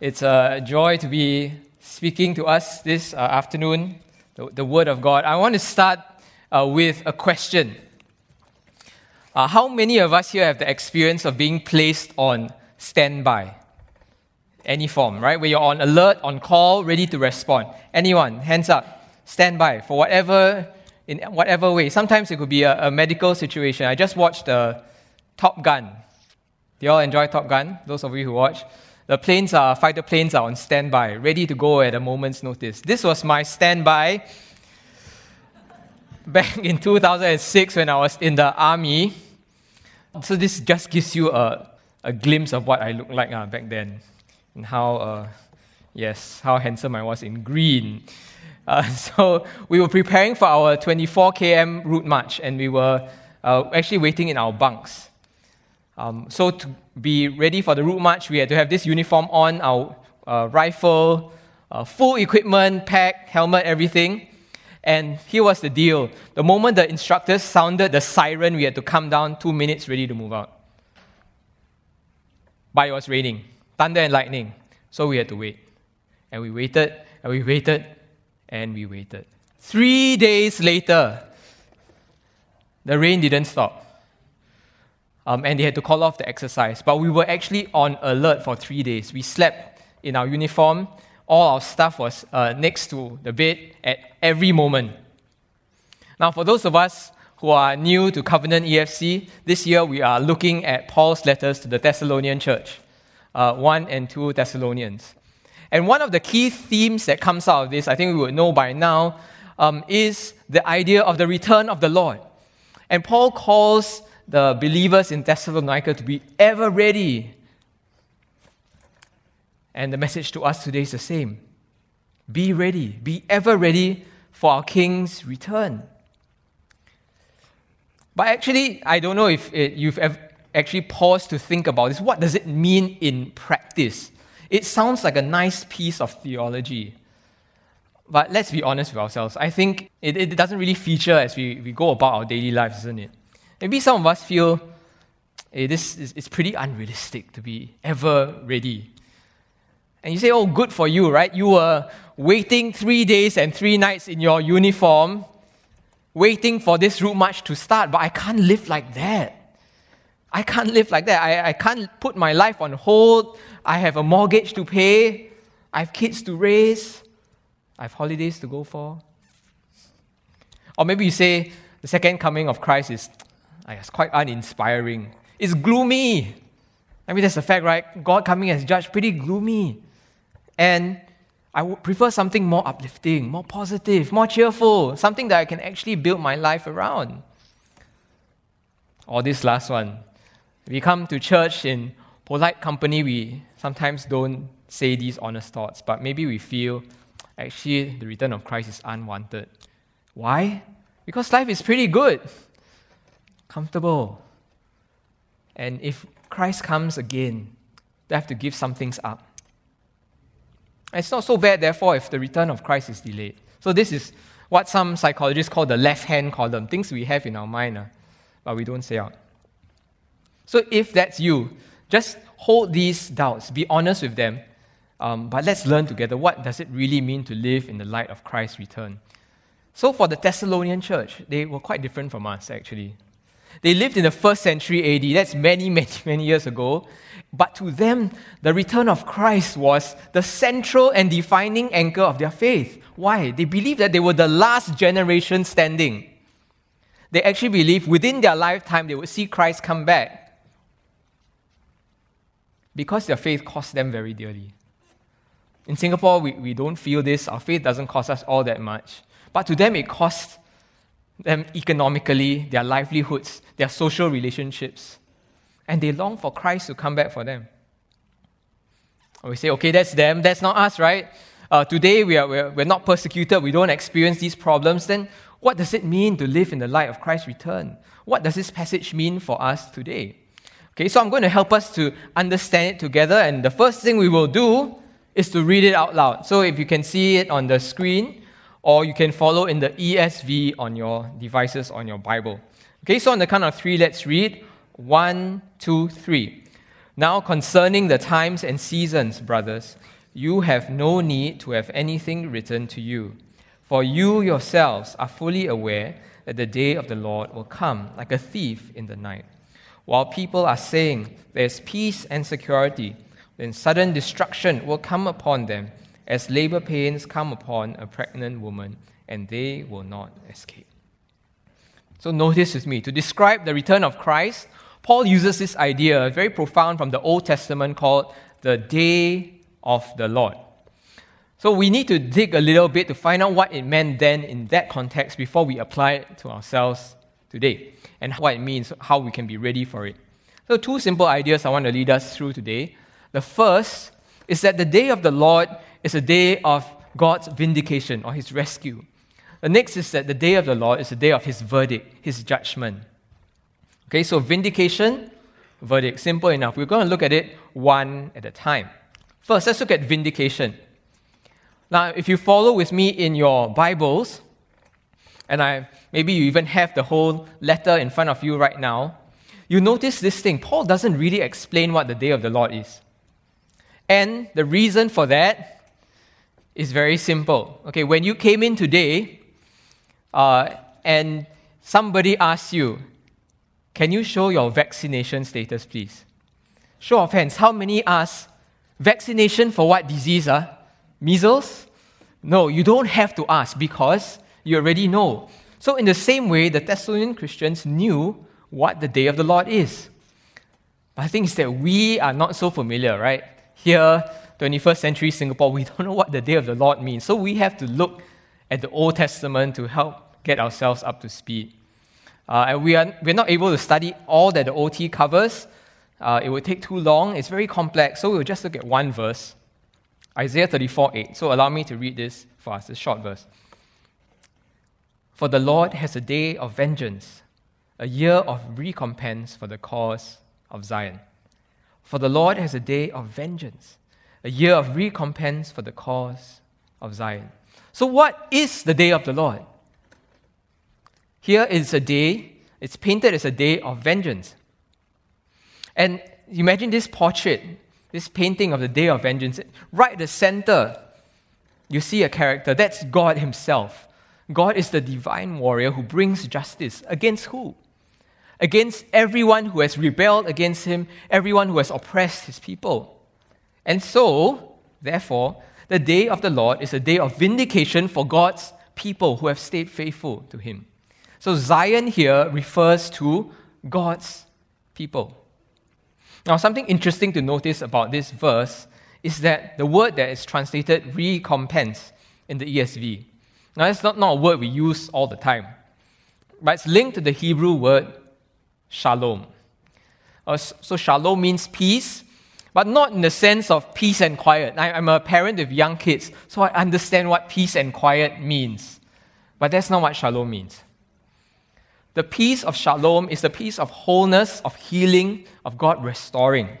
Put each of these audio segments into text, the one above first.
It's a joy to be speaking to us this uh, afternoon, the, the, Word of God. I want to start uh, with a question. Uh, how many of us here have the experience of being placed on standby? Any form, right? Where you're on alert, on call, ready to respond. Anyone? Hands up. Standby for whatever, in whatever way. Sometimes it could be a, a medical situation. I just watched the Top Gun. Do you all enjoy Top Gun? Those of you who watch? The planes are, fighter planes are on standby, ready to go at a moment's notice. This was my standby back in 2006 when I was in the army. So this just gives you a, a glimpse of what I looked like uh, back then and how, uh, yes, how handsome I was in green. Uh, so we were preparing for our 24 km route march and we were uh, actually waiting in our bunks. Um, so to be ready for the route march, we had to have this uniform on, our uh, rifle, uh, full equipment, pack, helmet, everything. And here was the deal. The moment the instructors sounded the siren, we had to come down two minutes ready to move out. But it was raining, thunder and lightning. So we had to wait. And we waited, and we waited, and we waited. Three days later, the rain didn't stop um, and they had to call off the exercise. But we were actually on alert for three days. We slept in our uniform. All our stuff was uh, next to the bed at every moment. Now, for those of us who are new to Covenant EFC, this year we are looking at Paul's letters to the Thessalonian church, uh, 1 and 2 Thessalonians. And one of the key themes that comes out of this, I think we would know by now, um, is the idea of the return of the Lord. And Paul calls the believers in Thessalonica to be ever ready. And the message to us today is the same be ready, be ever ready for our King's return. But actually, I don't know if it, you've actually paused to think about this. What does it mean in practice? It sounds like a nice piece of theology. But let's be honest with ourselves. I think it, it doesn't really feature as we, we go about our daily lives, isn't it? Maybe some of us feel hey, this is it's pretty unrealistic to be ever ready. And you say, oh, good for you, right? You were waiting three days and three nights in your uniform, waiting for this route march to start, but I can't live like that. I can't live like that. I, I can't put my life on hold. I have a mortgage to pay. I have kids to raise. I have holidays to go for. Or maybe you say, the second coming of Christ is Ah, it's quite uninspiring. It's gloomy. I mean, that's a fact, right? God coming as judge, pretty gloomy. And I would prefer something more uplifting, more positive, more cheerful, something that I can actually build my life around. Or this last one. We come to church in polite company, we sometimes don't say these honest thoughts, but maybe we feel actually the return of Christ is unwanted. Why? Because life is pretty good comfortable. And if Christ comes again, they have to give some things up. It's not so bad, therefore, if the return of Christ is delayed. So, this is what some psychologists call the left hand column things we have in our mind, uh, but we don't say out. So, if that's you, just hold these doubts, be honest with them, um, but let's learn together what does it really mean to live in the light of Christ's return. So, for the Thessalonian church, they were quite different from us, actually. They lived in the first century AD. That's many, many, many years ago. But to them, the return of Christ was the central and defining anchor of their faith. Why? They believed that they were the last generation standing. They actually believed within their lifetime they would see Christ come back. Because their faith cost them very dearly. In Singapore, we, we don't feel this. Our faith doesn't cost us all that much. But to them, it cost them economically, their livelihoods, their social relationships. And they long for Christ to come back for them. we say, okay, that's them, that's not us, right? Uh, today we are, we're, we're not persecuted, we don't experience these problems, then what does it mean to live in the light of Christ's return? What does this passage mean for us today? Okay, so I'm going to help us to understand it together, and the first thing we will do is to read it out loud. So if you can see it on the screen, or you can follow in the ESV on your devices on your Bible. Okay, so on the count of three, let's read. One, two, three. Now, concerning the times and seasons, brothers, you have no need to have anything written to you, for you yourselves are fully aware that the day of the Lord will come like a thief in the night. While people are saying there's peace and security, then sudden destruction will come upon them as labor pains come upon a pregnant woman, and they will not escape. So, notice with me, to describe the return of Christ, Paul uses this idea, very profound from the Old Testament, called the day of the Lord. So, we need to dig a little bit to find out what it meant then in that context before we apply it to ourselves today and what it means, how we can be ready for it. So, two simple ideas I want to lead us through today. The first is that the day of the Lord is a day of God's vindication or his rescue. The next is that the day of the Lord is the day of his verdict, his judgment. Okay, so vindication, verdict, simple enough. We're going to look at it one at a time. First, let's look at vindication. Now, if you follow with me in your Bibles, and I maybe you even have the whole letter in front of you right now, you notice this thing. Paul doesn't really explain what the day of the Lord is. And the reason for that is very simple. Okay, when you came in today uh, and somebody asks you, Can you show your vaccination status, please? Show of hands. How many ask, Vaccination for what disease? Uh? Measles? No, you don't have to ask because you already know. So, in the same way, the Thessalonian Christians knew what the day of the Lord is. But I think it's that we are not so familiar, right? Here, 21st century Singapore, we don't know what the day of the Lord means. So we have to look at the Old Testament to help get ourselves up to speed. Uh, and we are, we're not able to study all that the OT covers. Uh, it would take too long. It's very complex. So we'll just look at one verse Isaiah 34 8. So allow me to read this for us, a short verse. For the Lord has a day of vengeance, a year of recompense for the cause of Zion. For the Lord has a day of vengeance, a year of recompense for the cause of Zion. So, what is the day of the Lord? Here is a day, it's painted as a day of vengeance. And imagine this portrait, this painting of the day of vengeance. Right at the center, you see a character. That's God Himself. God is the divine warrior who brings justice. Against who? Against everyone who has rebelled against him, everyone who has oppressed his people. And so, therefore, the day of the Lord is a day of vindication for God's people who have stayed faithful to him. So, Zion here refers to God's people. Now, something interesting to notice about this verse is that the word that is translated recompense in the ESV. Now, that's not, not a word we use all the time, but it's linked to the Hebrew word shalom. Uh, so, shalom means peace, but not in the sense of peace and quiet. I, I'm a parent with young kids, so I understand what peace and quiet means. But that's not what shalom means. The peace of shalom is the peace of wholeness, of healing, of God restoring.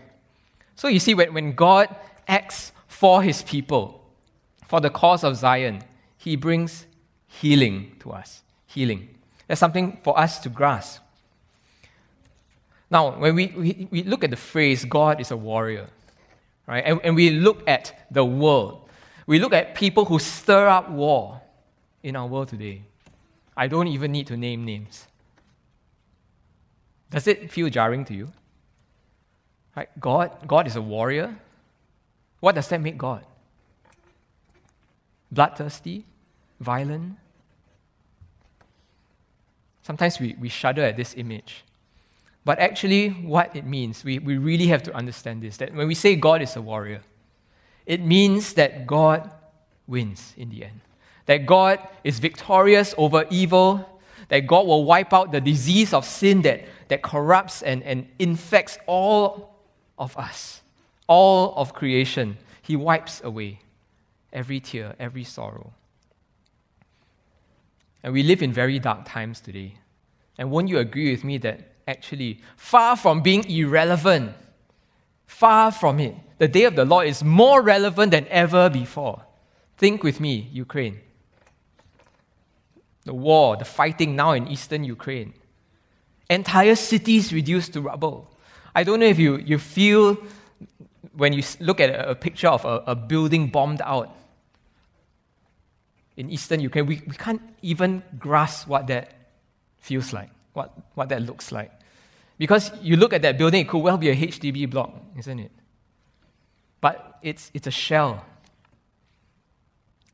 So you see, when, when God acts for his people, for the cause of Zion, he brings healing to us. Healing. That's something for us to grasp. Now, when we, we, we look at the phrase, God is a warrior, right? And, and we look at the world, we look at people who stir up war in our world today. I don't even need to name names. Does it feel jarring to you? Right? God, God is a warrior. What does that make God? Bloodthirsty? Violent? Sometimes we, we shudder at this image. But actually, what it means, we, we really have to understand this that when we say God is a warrior, it means that God wins in the end. That God is victorious over evil, that God will wipe out the disease of sin that, that corrupts and, and infects all of us, all of creation. He wipes away every tear, every sorrow. And we live in very dark times today. And won't you agree with me that actually, far from being irrelevant, far from it, the day of the Lord is more relevant than ever before. Think with me, Ukraine. The war, the fighting now in eastern Ukraine. Entire cities reduced to rubble. I don't know if you, you feel when you look at a, picture of a, a building bombed out in eastern Ukraine, we, we can't even grasp what that feels like, what, what that looks like. Because you look at that building, it could well be a HDB block, isn't it? But it's, it's a shell.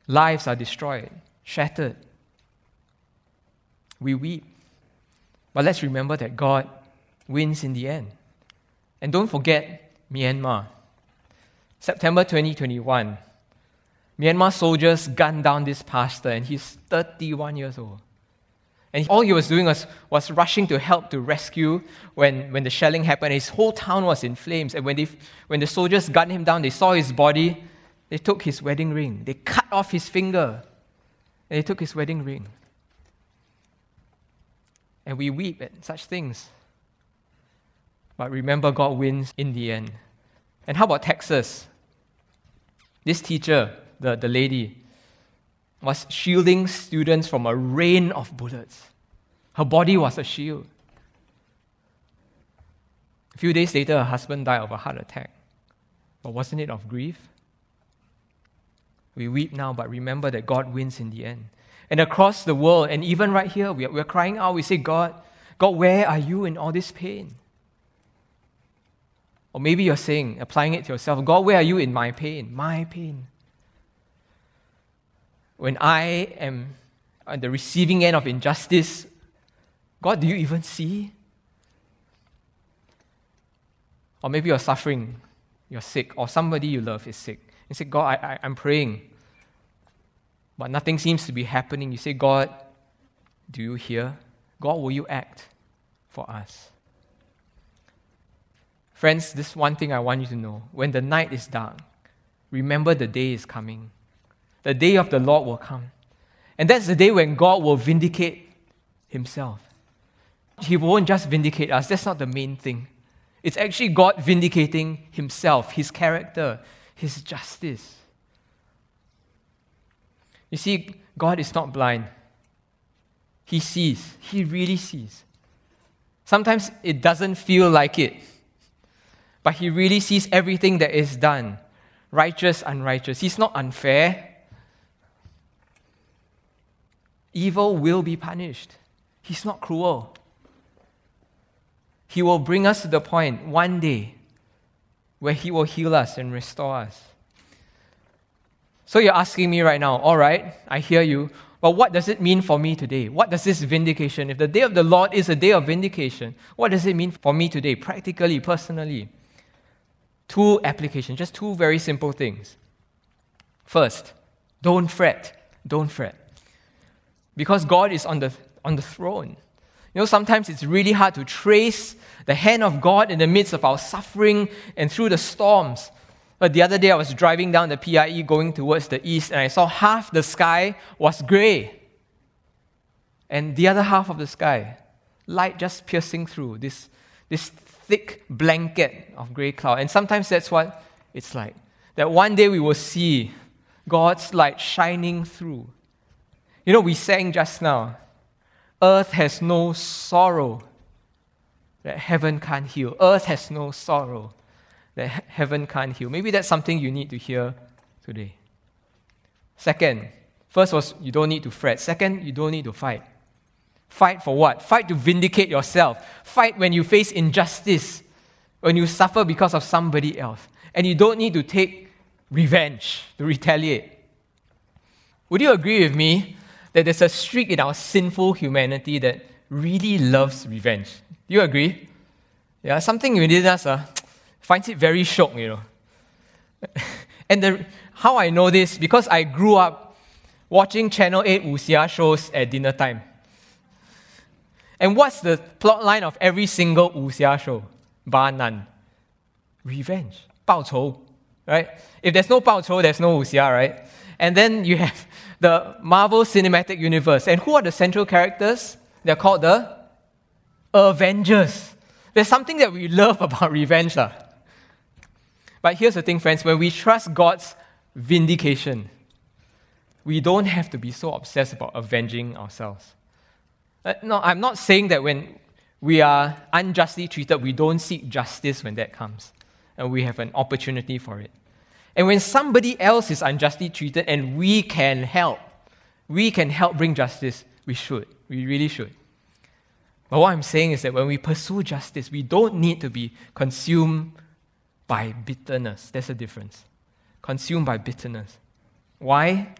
Lives are destroyed, shattered. We weep. But let's remember that God wins in the end. And don't forget Myanmar. September 2021, Myanmar soldiers gunned down this pastor, and he's 31 years old. And all he was doing was, was rushing to help to rescue when, when the shelling happened. His whole town was in flames. And when, they, when the soldiers gunned him down, they saw his body. They took his wedding ring. They cut off his finger. And they took his wedding ring. And we weep at such things. But remember, God wins in the end. And how about Texas? This teacher, the, the lady, was shielding students from a rain of bullets. Her body was a shield. A few days later, her husband died of a heart attack. But wasn't it of grief? We weep now, but remember that God wins in the end. And across the world, and even right here, we are, we are crying out. We say, God, God, where are you in all this pain? Or maybe you're saying, applying it to yourself, God, where are you in my pain? My pain when I am on the receiving end of injustice, God, do you even see? Or maybe you're suffering, you're sick, or somebody you love is sick. You say, God, I, I, I'm praying, but nothing seems to be happening. You say, God, do you hear? God, will you act for us? Friends, this one thing I want you to know. When the night is dark, remember the day is coming the day of the Lord will come. And that's the day when God will vindicate himself. He won't just vindicate us, that's not the main thing. It's actually God vindicating himself, his character, his justice. You see, God is not blind. He sees. He really sees. Sometimes it doesn't feel like it, but He really sees everything that is done righteous, unrighteous. He's not unfair. Evil will be punished. He's not cruel. He will bring us to the point one day where He will heal us and restore us. So you're asking me right now, all right, I hear you, but what does it mean for me today? What does this vindication, if the day of the Lord is a day of vindication, what does it mean for me today, practically, personally? Two applications, just two very simple things. First, don't fret. Don't fret because God is on the, on the throne. You know, sometimes it's really hard to trace the hand of God in the midst of our suffering and through the storms. But the other day I was driving down the PIE going towards the east and I saw half the sky was gray. And the other half of the sky, light just piercing through this, this thick blanket of gray cloud. And sometimes that's what it's like. That one day we will see God's light shining through you know, we sang just now, earth has no sorrow that heaven can't heal. Earth has no sorrow that heaven can't heal. Maybe that's something you need to hear today. Second, first was you don't need to fret. Second, you don't need to fight. Fight for what? Fight to vindicate yourself. Fight when you face injustice, when you suffer because of somebody else. And you don't need to take revenge, to retaliate. Would you agree with me that there's a streak in our sinful humanity that really loves revenge. Do you agree? Yeah, something within us uh, finds it very shock, you know. and the, how I know this, because I grew up watching Channel 8 wuxia shows at dinner time. And what's the plot line of every single wuxia show? Ba Nan. Revenge. 报仇. Right? If there's no Bao Chou, there's no Wuxia, right? And then you have the Marvel Cinematic Universe. And who are the central characters? They're called the Avengers. There's something that we love about revenge. Lah. But here's the thing, friends when we trust God's vindication, we don't have to be so obsessed about avenging ourselves. Uh, no, I'm not saying that when we are unjustly treated, we don't seek justice when that comes, and we have an opportunity for it. And when somebody else is unjustly treated and we can help, we can help bring justice, we should. We really should. But what I'm saying is that when we pursue justice, we don't need to be consumed by bitterness. There's a difference. Consumed by bitterness. Why?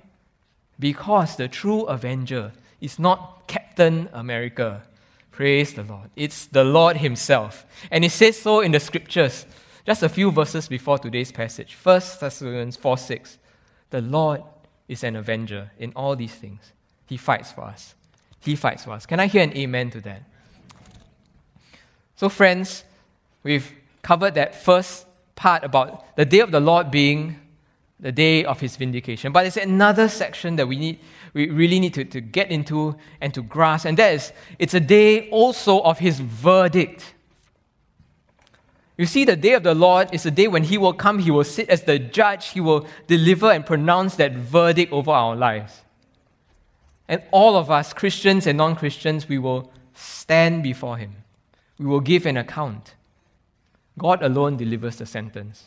Because the true avenger is not Captain America. Praise the Lord. It's the Lord Himself. And it says so in the scriptures. Just a few verses before today's passage. 1 Thessalonians 4 6. The Lord is an avenger in all these things. He fights for us. He fights for us. Can I hear an amen to that? So, friends, we've covered that first part about the day of the Lord being the day of his vindication. But there's another section that we need we really need to, to get into and to grasp, and that is it's a day also of his verdict. You see, the day of the Lord is a day when he will come, he will sit as the judge, he will deliver and pronounce that verdict over our lives. And all of us, Christians and non Christians, we will stand before him. We will give an account. God alone delivers the sentence.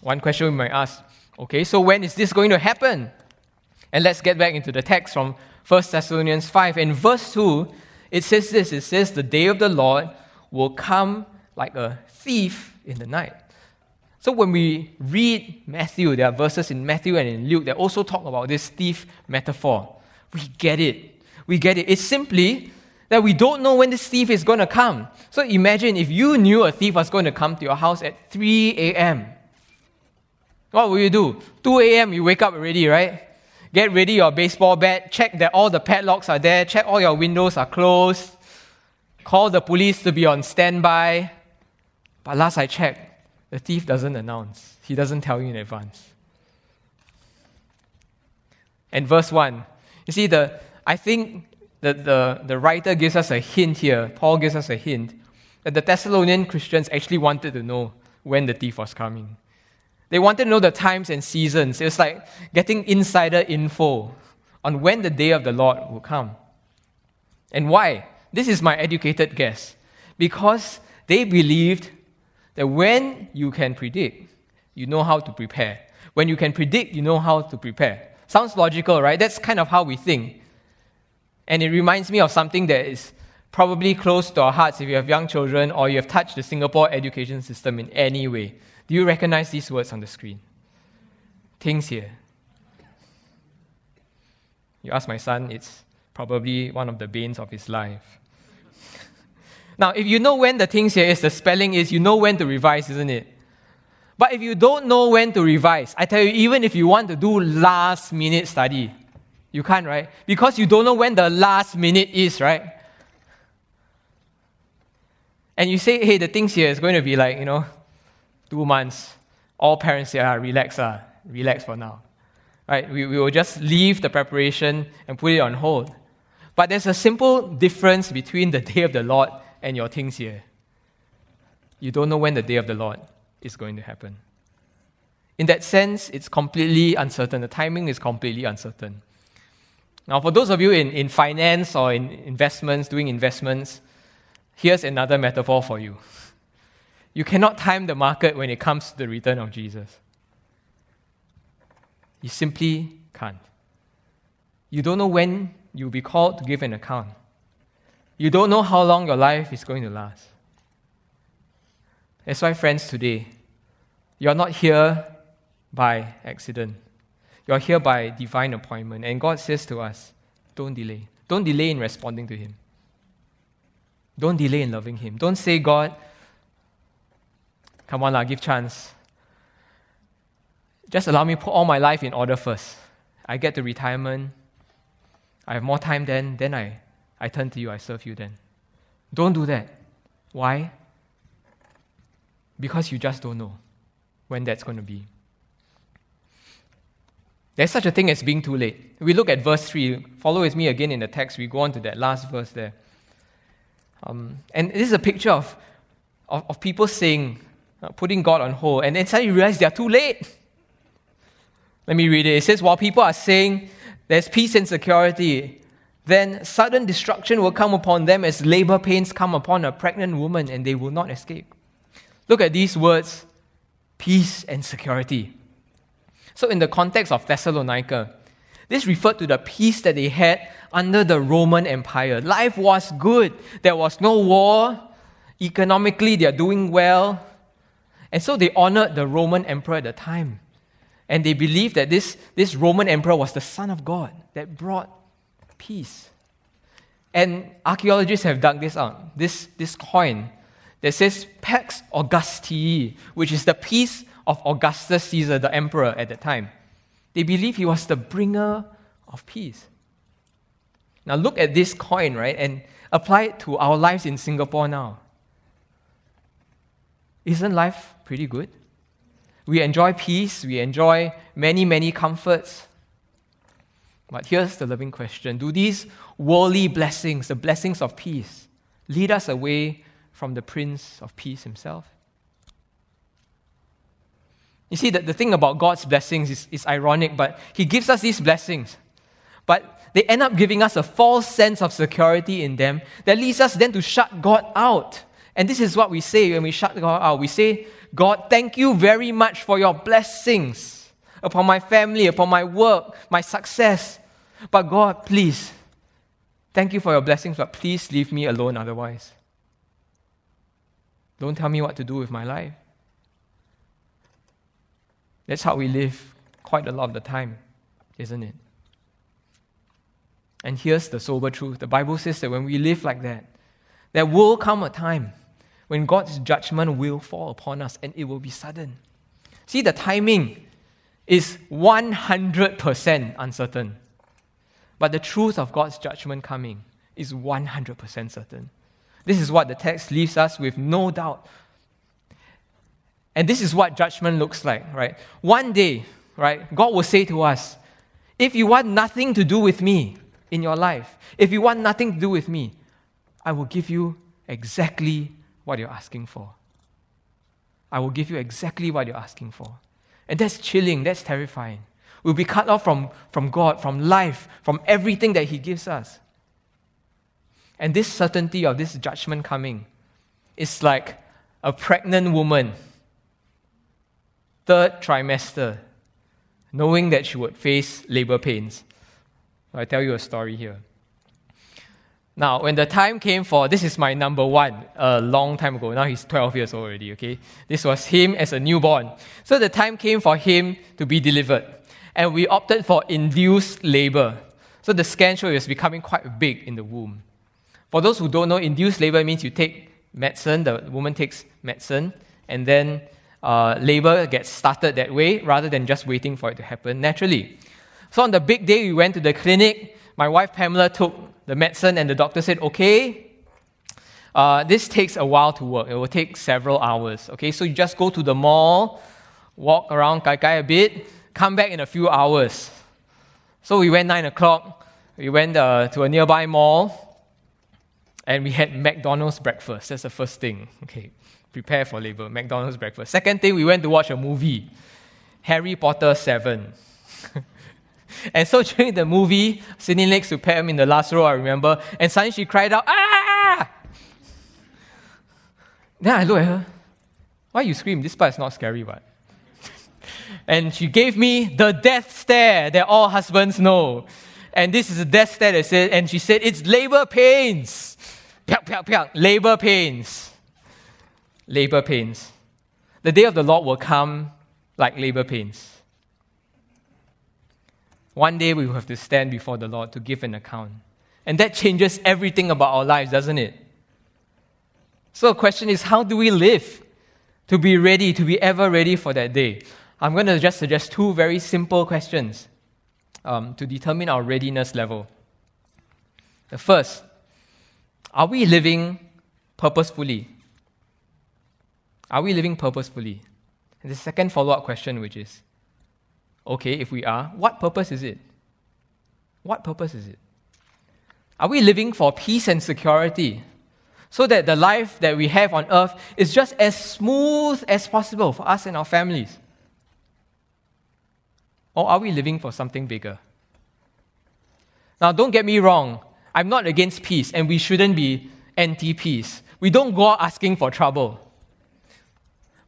One question we might ask okay, so when is this going to happen? And let's get back into the text from 1 Thessalonians 5. In verse 2, it says this it says, The day of the Lord will come like a thief in the night. So when we read Matthew, there are verses in Matthew and in Luke that also talk about this thief metaphor. We get it. We get it. It's simply that we don't know when this thief is going to come. So imagine if you knew a thief was going to come to your house at 3 a.m. What will you do? 2 a.m., you wake up already, right? Get ready your baseball bat, check that all the padlocks are there, check all your windows are closed, call the police to be on standby. But last I checked, the thief doesn't announce, he doesn't tell you in advance. And verse 1, you see, the, I think the, the, the writer gives us a hint here, Paul gives us a hint, that the Thessalonian Christians actually wanted to know when the thief was coming. They wanted to know the times and seasons. It was like getting insider info on when the day of the Lord will come. And why? This is my educated guess. Because they believed that when you can predict, you know how to prepare. When you can predict, you know how to prepare. Sounds logical, right? That's kind of how we think. And it reminds me of something that is probably close to our hearts if you have young children or you have touched the Singapore education system in any way. Do you recognize these words on the screen? Tingxie. You ask my son, it's probably one of the banes of his life. Now, if you know when the tingxie is, the spelling is, you know when to revise, isn't it? But if you don't know when to revise, I tell you, even if you want to do last minute study, you can't, right? Because you don't know when the last minute is, right? And you say, hey, the tingxie is going to be like, you know, two months, all parents say, ah, relax, ah, relax for now. Right? We, we will just leave the preparation and put it on hold. But there's a simple difference between the day of the Lord and your tingxie. You don't know when the day of the Lord is going to happen. In that sense, it's completely uncertain. The timing is completely uncertain. Now, for those of you in, in finance or in investments, doing investments, here's another metaphor for you. You cannot time the market when it comes to the return of Jesus. You simply can't. You don't know when you'll be called to give an account. You don't know how long your life is going to last. That's why, friends, today, you're not here by accident. You're here by divine appointment. And God says to us, don't delay. Don't delay in responding to Him. Don't delay in loving Him. Don't say, God, Come on, lah, give chance. Just allow me to put all my life in order first. I get to retirement. I have more time then. Then I, I turn to you. I serve you then. Don't do that. Why? Because you just don't know. when that's going to be. There's such a thing as being too late. We look at verse 3. Follow with me again in the text. We go on to that last verse there. Um, and this is a picture of, of, of people saying, uh, putting God on hold, and then suddenly realize they're too late. Let me read it. It says, While people are saying there's peace and security, then sudden destruction will come upon them as labor pains come upon a pregnant woman, and they will not escape. Look at these words peace and security. So, in the context of Thessalonica, this referred to the peace that they had under the Roman Empire. Life was good, there was no war, economically, they are doing well. And so they honored the Roman emperor at the time. And they believed that this, this Roman emperor was the Son of God that brought peace. And archaeologists have dug this out. This, this coin that says Pax Augusti, which is the peace of Augustus Caesar, the emperor at that time. They believe he was the bringer of peace. Now look at this coin, right, and apply it to our lives in Singapore now. Isn't life pretty good? We enjoy peace, we enjoy many, many comforts. But here's the living question Do these worldly blessings, the blessings of peace, lead us away from the Prince of Peace himself? You see, the, the thing about God's blessings is, is ironic, but He gives us these blessings. But they end up giving us a false sense of security in them that leads us then to shut God out. And this is what we say when we shut God out. We say, God, thank you very much for your blessings upon my family, upon my work, my success. But God, please, thank you for your blessings, but please leave me alone otherwise. Don't tell me what to do with my life. That's how we live quite a lot of the time, isn't it? And here's the sober truth the Bible says that when we live like that, there will come a time when God's judgment will fall upon us and it will be sudden. See, the timing is 100% uncertain. But the truth of God's judgment coming is 100% certain. This is what the text leaves us with no doubt and this is what judgment looks like, right? One day, right, God will say to us, if you want nothing to do with me in your life, if you want nothing to do with me, I will give you exactly what you're asking for. I will give you exactly what you're asking for. And that's chilling, that's terrifying. We'll be cut off from, from God, from life, from everything that He gives us. And this certainty of this judgment coming is like a pregnant woman third trimester, knowing that she would face labor pains. I'll tell you a story here. Now, when the time came for this is my number one a long time ago. Now he's 12 years old already, okay? This was him as a newborn. So the time came for him to be delivered. And we opted for induced labor. So the scan showed he was becoming quite big in the womb. For those who don't know, induced labor means you take medicine, the woman takes medicine, and then uh, labor gets started that way rather than just waiting for it to happen naturally. So on the big day, we went to the clinic. My wife Pamela took the medicine, and the doctor said, "Okay, uh, this takes a while to work. It will take several hours. Okay, so you just go to the mall, walk around Kai Kai a bit, come back in a few hours." So we went nine o'clock. We went uh, to a nearby mall, and we had McDonald's breakfast. That's the first thing. Okay, prepare for labor, McDonald's breakfast. Second thing, we went to watch a movie, Harry Potter 7. and so during the movie, Sydney next to Pam in the last row, I remember, and suddenly she cried out, ah! Then I look at her, why you scream? This part is not scary, what? And she gave me the death stare that all husbands know. And this is the death stare that said, and she said, it's labor pains. Piak, piak, piak, labor pains labor pains. The day of the Lord will come like labor pains. One day we will have to stand before the Lord to give an account. And that changes everything about our lives, doesn't it? So the question is how do we live to be ready, to be ever ready for that day? I'm going to just suggest two very simple questions um, to determine our readiness level. The first, are we living purposefully? Are we living purposefully? And the second follow up question, which is okay, if we are, what purpose is it? What purpose is it? Are we living for peace and security so that the life that we have on earth is just as smooth as possible for us and our families? Or are we living for something bigger? Now, don't get me wrong, I'm not against peace, and we shouldn't be anti peace. We don't go out asking for trouble.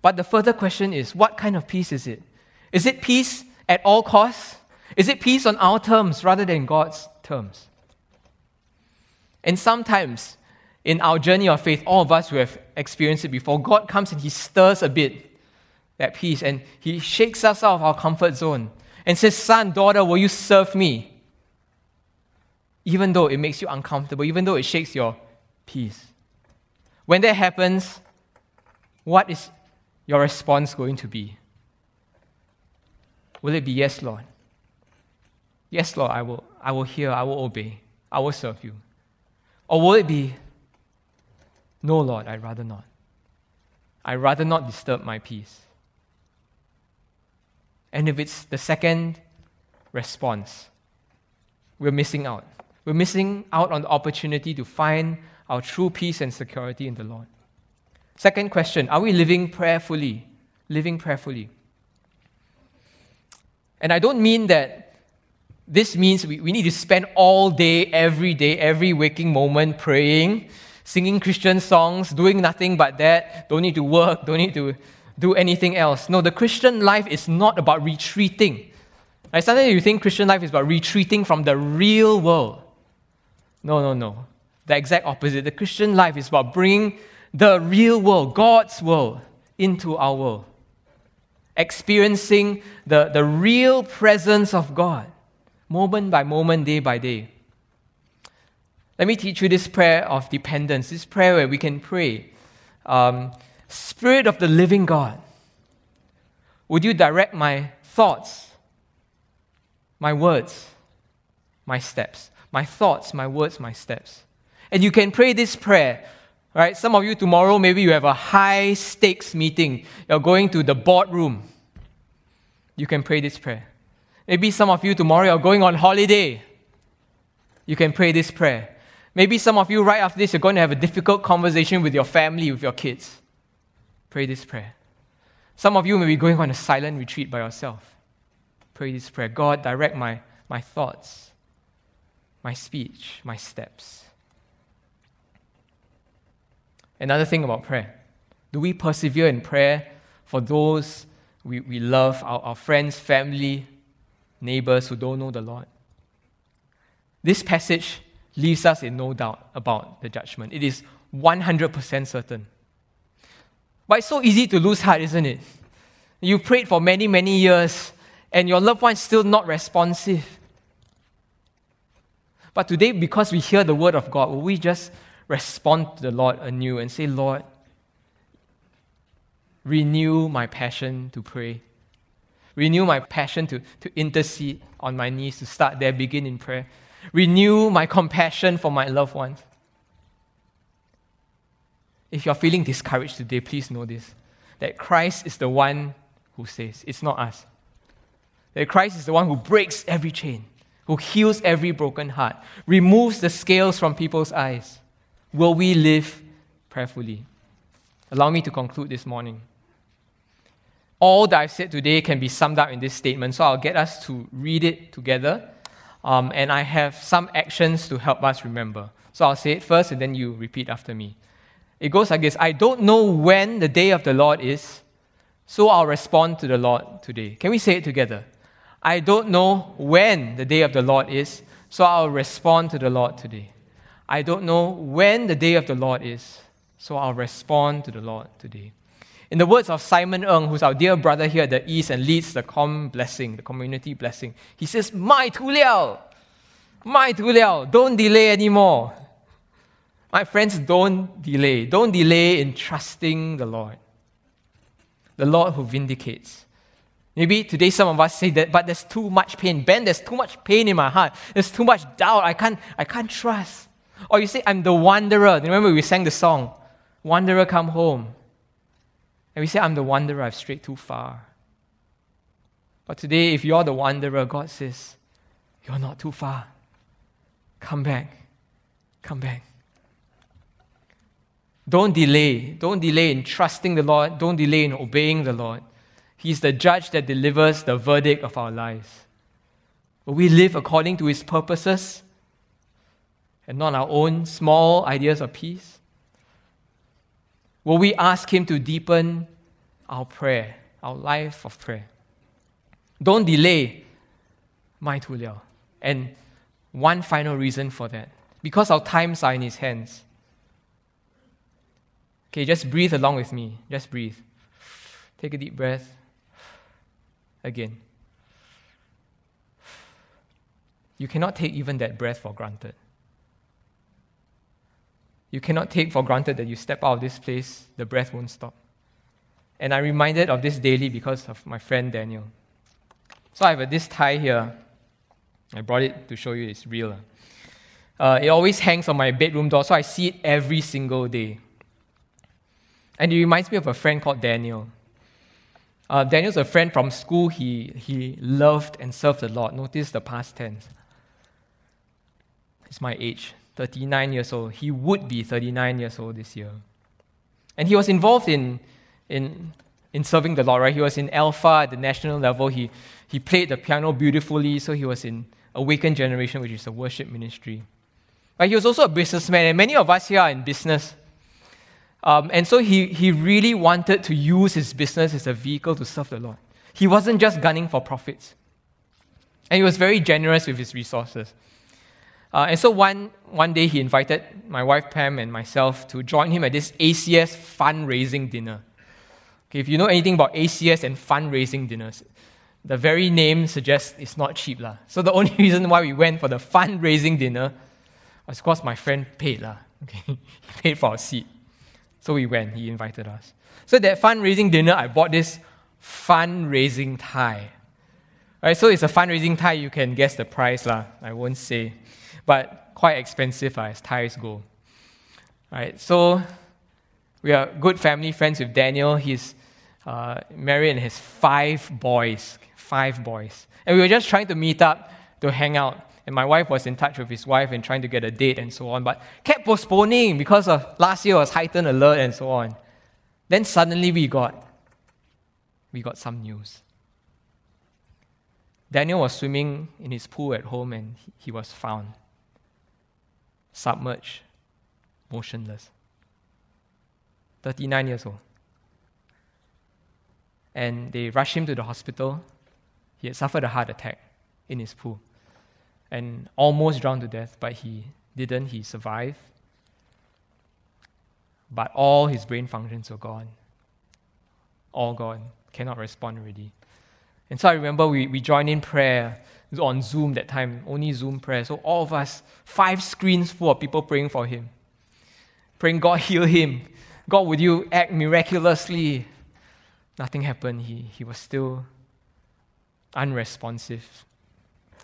But the further question is what kind of peace is it? Is it peace at all costs? Is it peace on our terms rather than God's terms? And sometimes in our journey of faith, all of us who have experienced it before, God comes and He stirs a bit that peace and He shakes us out of our comfort zone and says, Son, daughter, will you serve me? Even though it makes you uncomfortable, even though it shakes your peace. When that happens, what is your response going to be? Will it be, Yes, Lord? Yes, Lord, I will, I will hear, I will obey, I will serve you. Or will it be, No, Lord, I'd rather not. I'd rather not disturb my peace. And if it's the second response, we're missing out. We're missing out on the opportunity to find our true peace and security in the Lord. Second question Are we living prayerfully? Living prayerfully. And I don't mean that this means we, we need to spend all day, every day, every waking moment praying, singing Christian songs, doing nothing but that, don't need to work, don't need to do anything else. No, the Christian life is not about retreating. Right? Sometimes you think Christian life is about retreating from the real world. No, no, no. The exact opposite. The Christian life is about bringing the real world, God's world, into our world. Experiencing the, the real presence of God, moment by moment, day by day. Let me teach you this prayer of dependence, this prayer where we can pray. Um, Spirit of the living God, would you direct my thoughts, my words, my steps? My thoughts, my words, my steps. And you can pray this prayer Right? Some of you tomorrow, maybe you have a high stakes meeting. You're going to the boardroom. You can pray this prayer. Maybe some of you tomorrow are going on holiday. You can pray this prayer. Maybe some of you, right after this, you're going to have a difficult conversation with your family, with your kids. Pray this prayer. Some of you may be going on a silent retreat by yourself. Pray this prayer God, direct my, my thoughts, my speech, my steps. Another thing about prayer do we persevere in prayer for those we, we love, our, our friends, family, neighbors who don't know the Lord? This passage leaves us in no doubt about the judgment. It is 100% certain. But it's so easy to lose heart, isn't it? You prayed for many, many years, and your loved one is still not responsive. But today, because we hear the word of God, will we just respond to the Lord anew and say, Lord, renew my passion to pray. Renew my passion to, to intercede on my knees, to start there, begin in prayer. Renew my compassion for my loved ones. If you're feeling discouraged today, please know this that Christ is the one who says, it's not us. That Christ is the one who breaks every chain, who heals every broken heart, removes the scales from people's eyes will we live prayerfully? Allow me to conclude this morning. All that I've said today can be summed up in this statement, so I'll get us to read it together. Um, and I have some actions to help us remember. So I'll say it first and then you repeat after me. It goes like this I don't know when the day of the Lord is, so I'll respond to the Lord today. Can we say it together? I don't know when the day of the Lord is, so I'll respond to the Lord today. I don't know when the day of the Lord is, so I'll respond to the Lord today. In the words of Simon Ng, who's our dear brother here at the East and leads the com blessing, the community blessing, he says, My tu liao, my tu liao, don't delay anymore. My friends, don't delay. Don't delay in trusting the Lord. The Lord who vindicates. Maybe today some of us say that, but there's too much pain. Ben, there's too much pain in my heart. There's too much doubt. I can't, I can't trust. Or you say, I'm the wanderer. Remember, we sang the song, Wanderer Come Home. And we say, I'm the wanderer, I've strayed too far. But today, if you're the wanderer, God says, You're not too far. Come back. Come back. Don't delay. Don't delay in trusting the Lord. Don't delay in obeying the Lord. He's the judge that delivers the verdict of our lives. Will we live according to His purposes and not our own small ideas of peace? Will we ask Him to deepen our prayer, our life of prayer? Don't delay, my tuliao. And one final reason for that because our times are in His hands. Okay, just breathe along with me. Just breathe. Take a deep breath. Again. You cannot take even that breath for granted. You cannot take for granted that you step out of this place, the breath won't stop. And I'm reminded of this daily because of my friend Daniel. So I have this tie here. I brought it to show you it's real. Uh, it always hangs on my bedroom door, so I see it every single day. And it reminds me of a friend called Daniel. Uh, Daniel's a friend from school. He, he loved and served the Lord. Notice the past tense. It's my age, 39 years old. He would be 39 years old this year. And he was involved in, in, in serving the Lord, right? He was in Alpha at the national level. He, he played the piano beautifully, so he was in Awakened Generation, which is a worship ministry. But he was also a businessman, and many of us here are in business. Um, and so he, he really wanted to use his business as a vehicle to serve the Lord. He wasn't just gunning for profits. And he was very generous with his resources. Uh, and so one, one day he invited my wife Pam and myself to join him at this ACS fundraising dinner. Okay, if you know anything about ACS and fundraising dinners, the very name suggests it's not cheap. La. So the only reason why we went for the fundraising dinner was because my friend paid. La. Okay? he paid for a seat. So we went, he invited us. So that fundraising dinner, I bought this fundraising tie. Right, so it's a fundraising tie, you can guess the price, lah. I won't say. But quite expensive uh, as ties go. All right, so we are good family friends with Daniel. He's uh, married and has five boys. Five boys. And we were just trying to meet up to hang out. And my wife was in touch with his wife and trying to get a date and so on, but kept postponing because of last year was heightened alert and so on. Then suddenly we got we got some news. Daniel was swimming in his pool at home and he was found submerged, motionless. 39 years old. And they rushed him to the hospital. He had suffered a heart attack in his pool and almost drowned to death, but he didn't. He survived. But all his brain functions were gone. All gone. Cannot respond already. And so I remember we, we joined in prayer on Zoom that time, only Zoom prayer. So all of us, five screens full of people praying for him. Praying God heal him. God, would you act miraculously? Nothing happened. He, he was still unresponsive.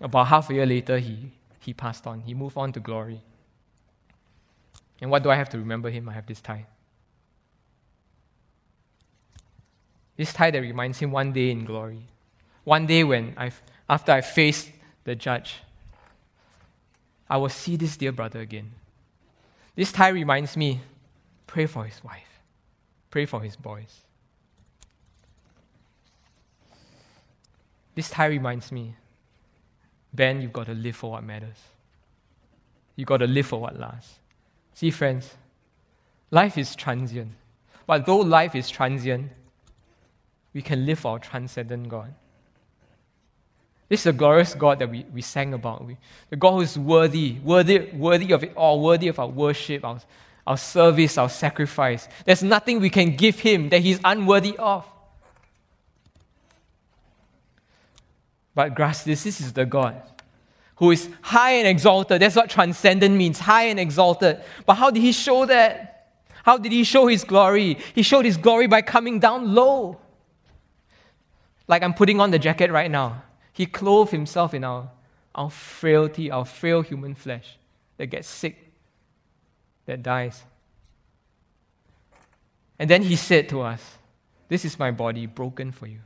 About half a year later, he, he passed on. He moved on to glory. And what do I have to remember him? I have this tie. This tie that reminds him one day in glory. One day when I've, after I faced the judge, I will see this dear brother again. This tie reminds me pray for his wife, pray for his boys. This tie reminds me Ben, you've got to live for what matters. You've got to live for what lasts. See, friends, life is transient. But though life is transient, we can live for our transcendent God. This is the glorious God that we, we sang about. We, the God who is worthy, worthy, worthy of it all, worthy of our worship, our, our service, our sacrifice. There's nothing we can give Him that He's unworthy of. But grasp this this is the God who is high and exalted. That's what transcendent means high and exalted. But how did he show that? How did he show his glory? He showed his glory by coming down low. Like I'm putting on the jacket right now. He clothed himself in our, our frailty, our frail human flesh that gets sick, that dies. And then he said to us, This is my body broken for you.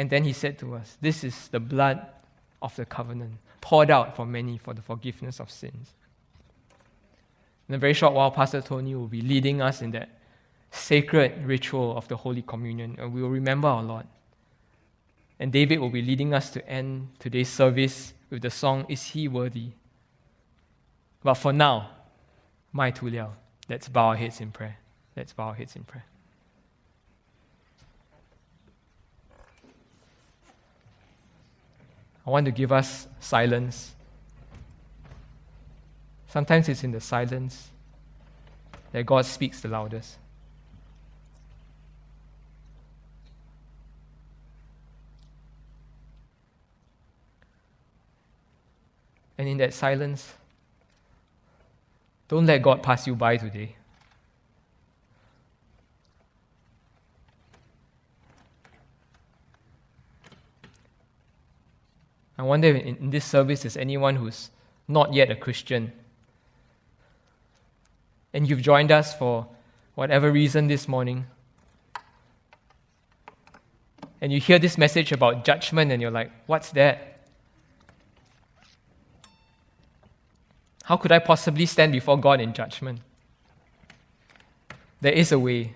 And then he said to us, This is the blood of the covenant, poured out for many for the forgiveness of sins. In a very short while, Pastor Tony will be leading us in that sacred ritual of the Holy Communion, and we will remember our Lord. And David will be leading us to end today's service with the song, Is He Worthy? But for now, my Tuliao, let's bow our heads in prayer. Let's bow our heads in prayer. I want to give us silence. Sometimes it's in the silence that God speaks the loudest. And in that silence, don't let God pass you by today. I wonder if in, this service there's anyone who's not yet a Christian. And you've joined us for whatever reason this morning. And you hear this message about judgment and you're like, what's that? How could I possibly stand before God in judgment? There is a way.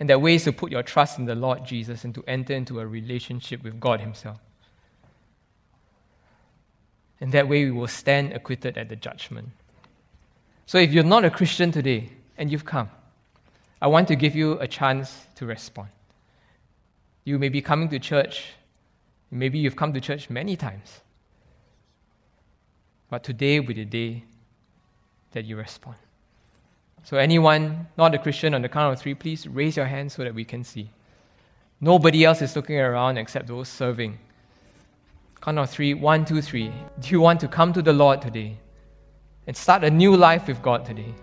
And that way is to put your trust in the Lord Jesus and to enter into a relationship with God Himself. And that way we will stand acquitted at the judgment. So if you're not a Christian today and you've come, I want to give you a chance to respond. You may be coming to church, maybe you've come to church many times. But today will be the day that you respond. So, anyone not a Christian on the count of three, please raise your hand so that we can see. Nobody else is looking around except those serving. Count of three, one, two, three. Do you want to come to the Lord today and start a new life with God today?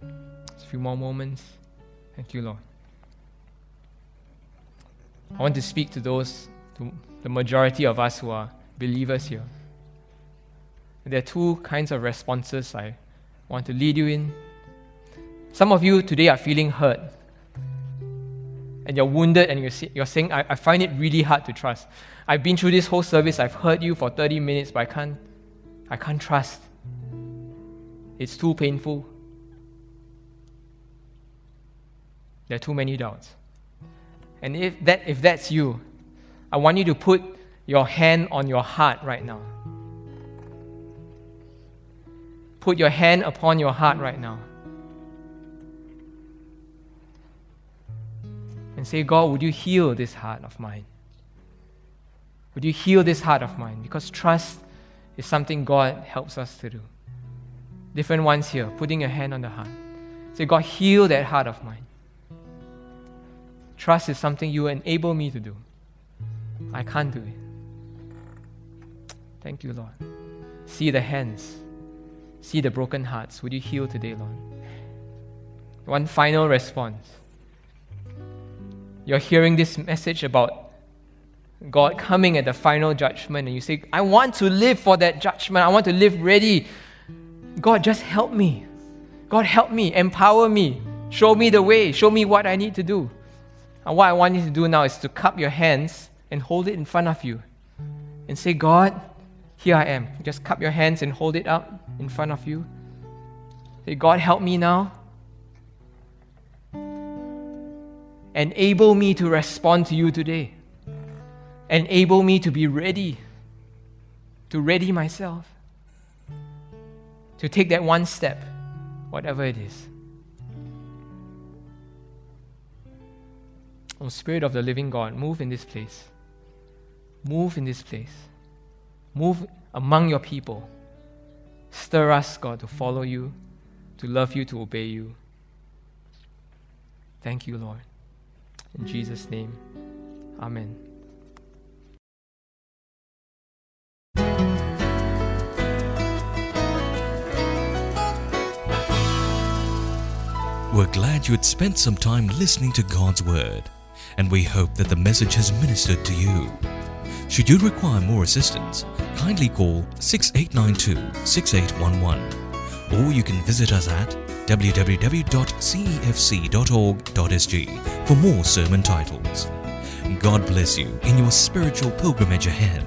Just a few more moments. Thank you, Lord. I want to speak to those, to the majority of us who are believers here. There are two kinds of responses I want to lead you in. Some of you today are feeling hurt. And you're wounded and you're, you're saying, I, I find it really hard to trust. I've been through this whole service, I've heard you for 30 minutes, but I can't, I can't trust. It's too painful. There are too many doubts. And if, that, if that's you, I want you to put your hand on your heart right now. Put your hand upon your heart right now. And say, God, would you heal this heart of mine? Would you heal this heart of mine? Because trust is something God helps us to do. Different ones here, putting your hand on the heart. Say, God, heal that heart of mine. Trust is something you enable me to do. I can't do it. Thank you, Lord. See the hands. See the broken hearts. Would you heal today, Lord? One final response. You're hearing this message about God coming at the final judgment, and you say, I want to live for that judgment. I want to live ready. God, just help me. God, help me. Empower me. Show me the way. Show me what I need to do. And what I want you to do now is to cup your hands and hold it in front of you and say, God, here I am. Just cup your hands and hold it up in front of you. Say, God, help me now. Enable me to respond to you today. Enable me to be ready, to ready myself, to take that one step, whatever it is. Oh, Spirit of the living God, move in this place. Move in this place. Move among your people. Stir us, God, to follow you, to love you, to obey you. Thank you, Lord. In Jesus' name, Amen. We're glad you had spent some time listening to God's Word, and we hope that the message has ministered to you. Should you require more assistance, kindly call 6892 6811 or you can visit us at www.cefc.org.sg for more sermon titles. God bless you in your spiritual pilgrimage ahead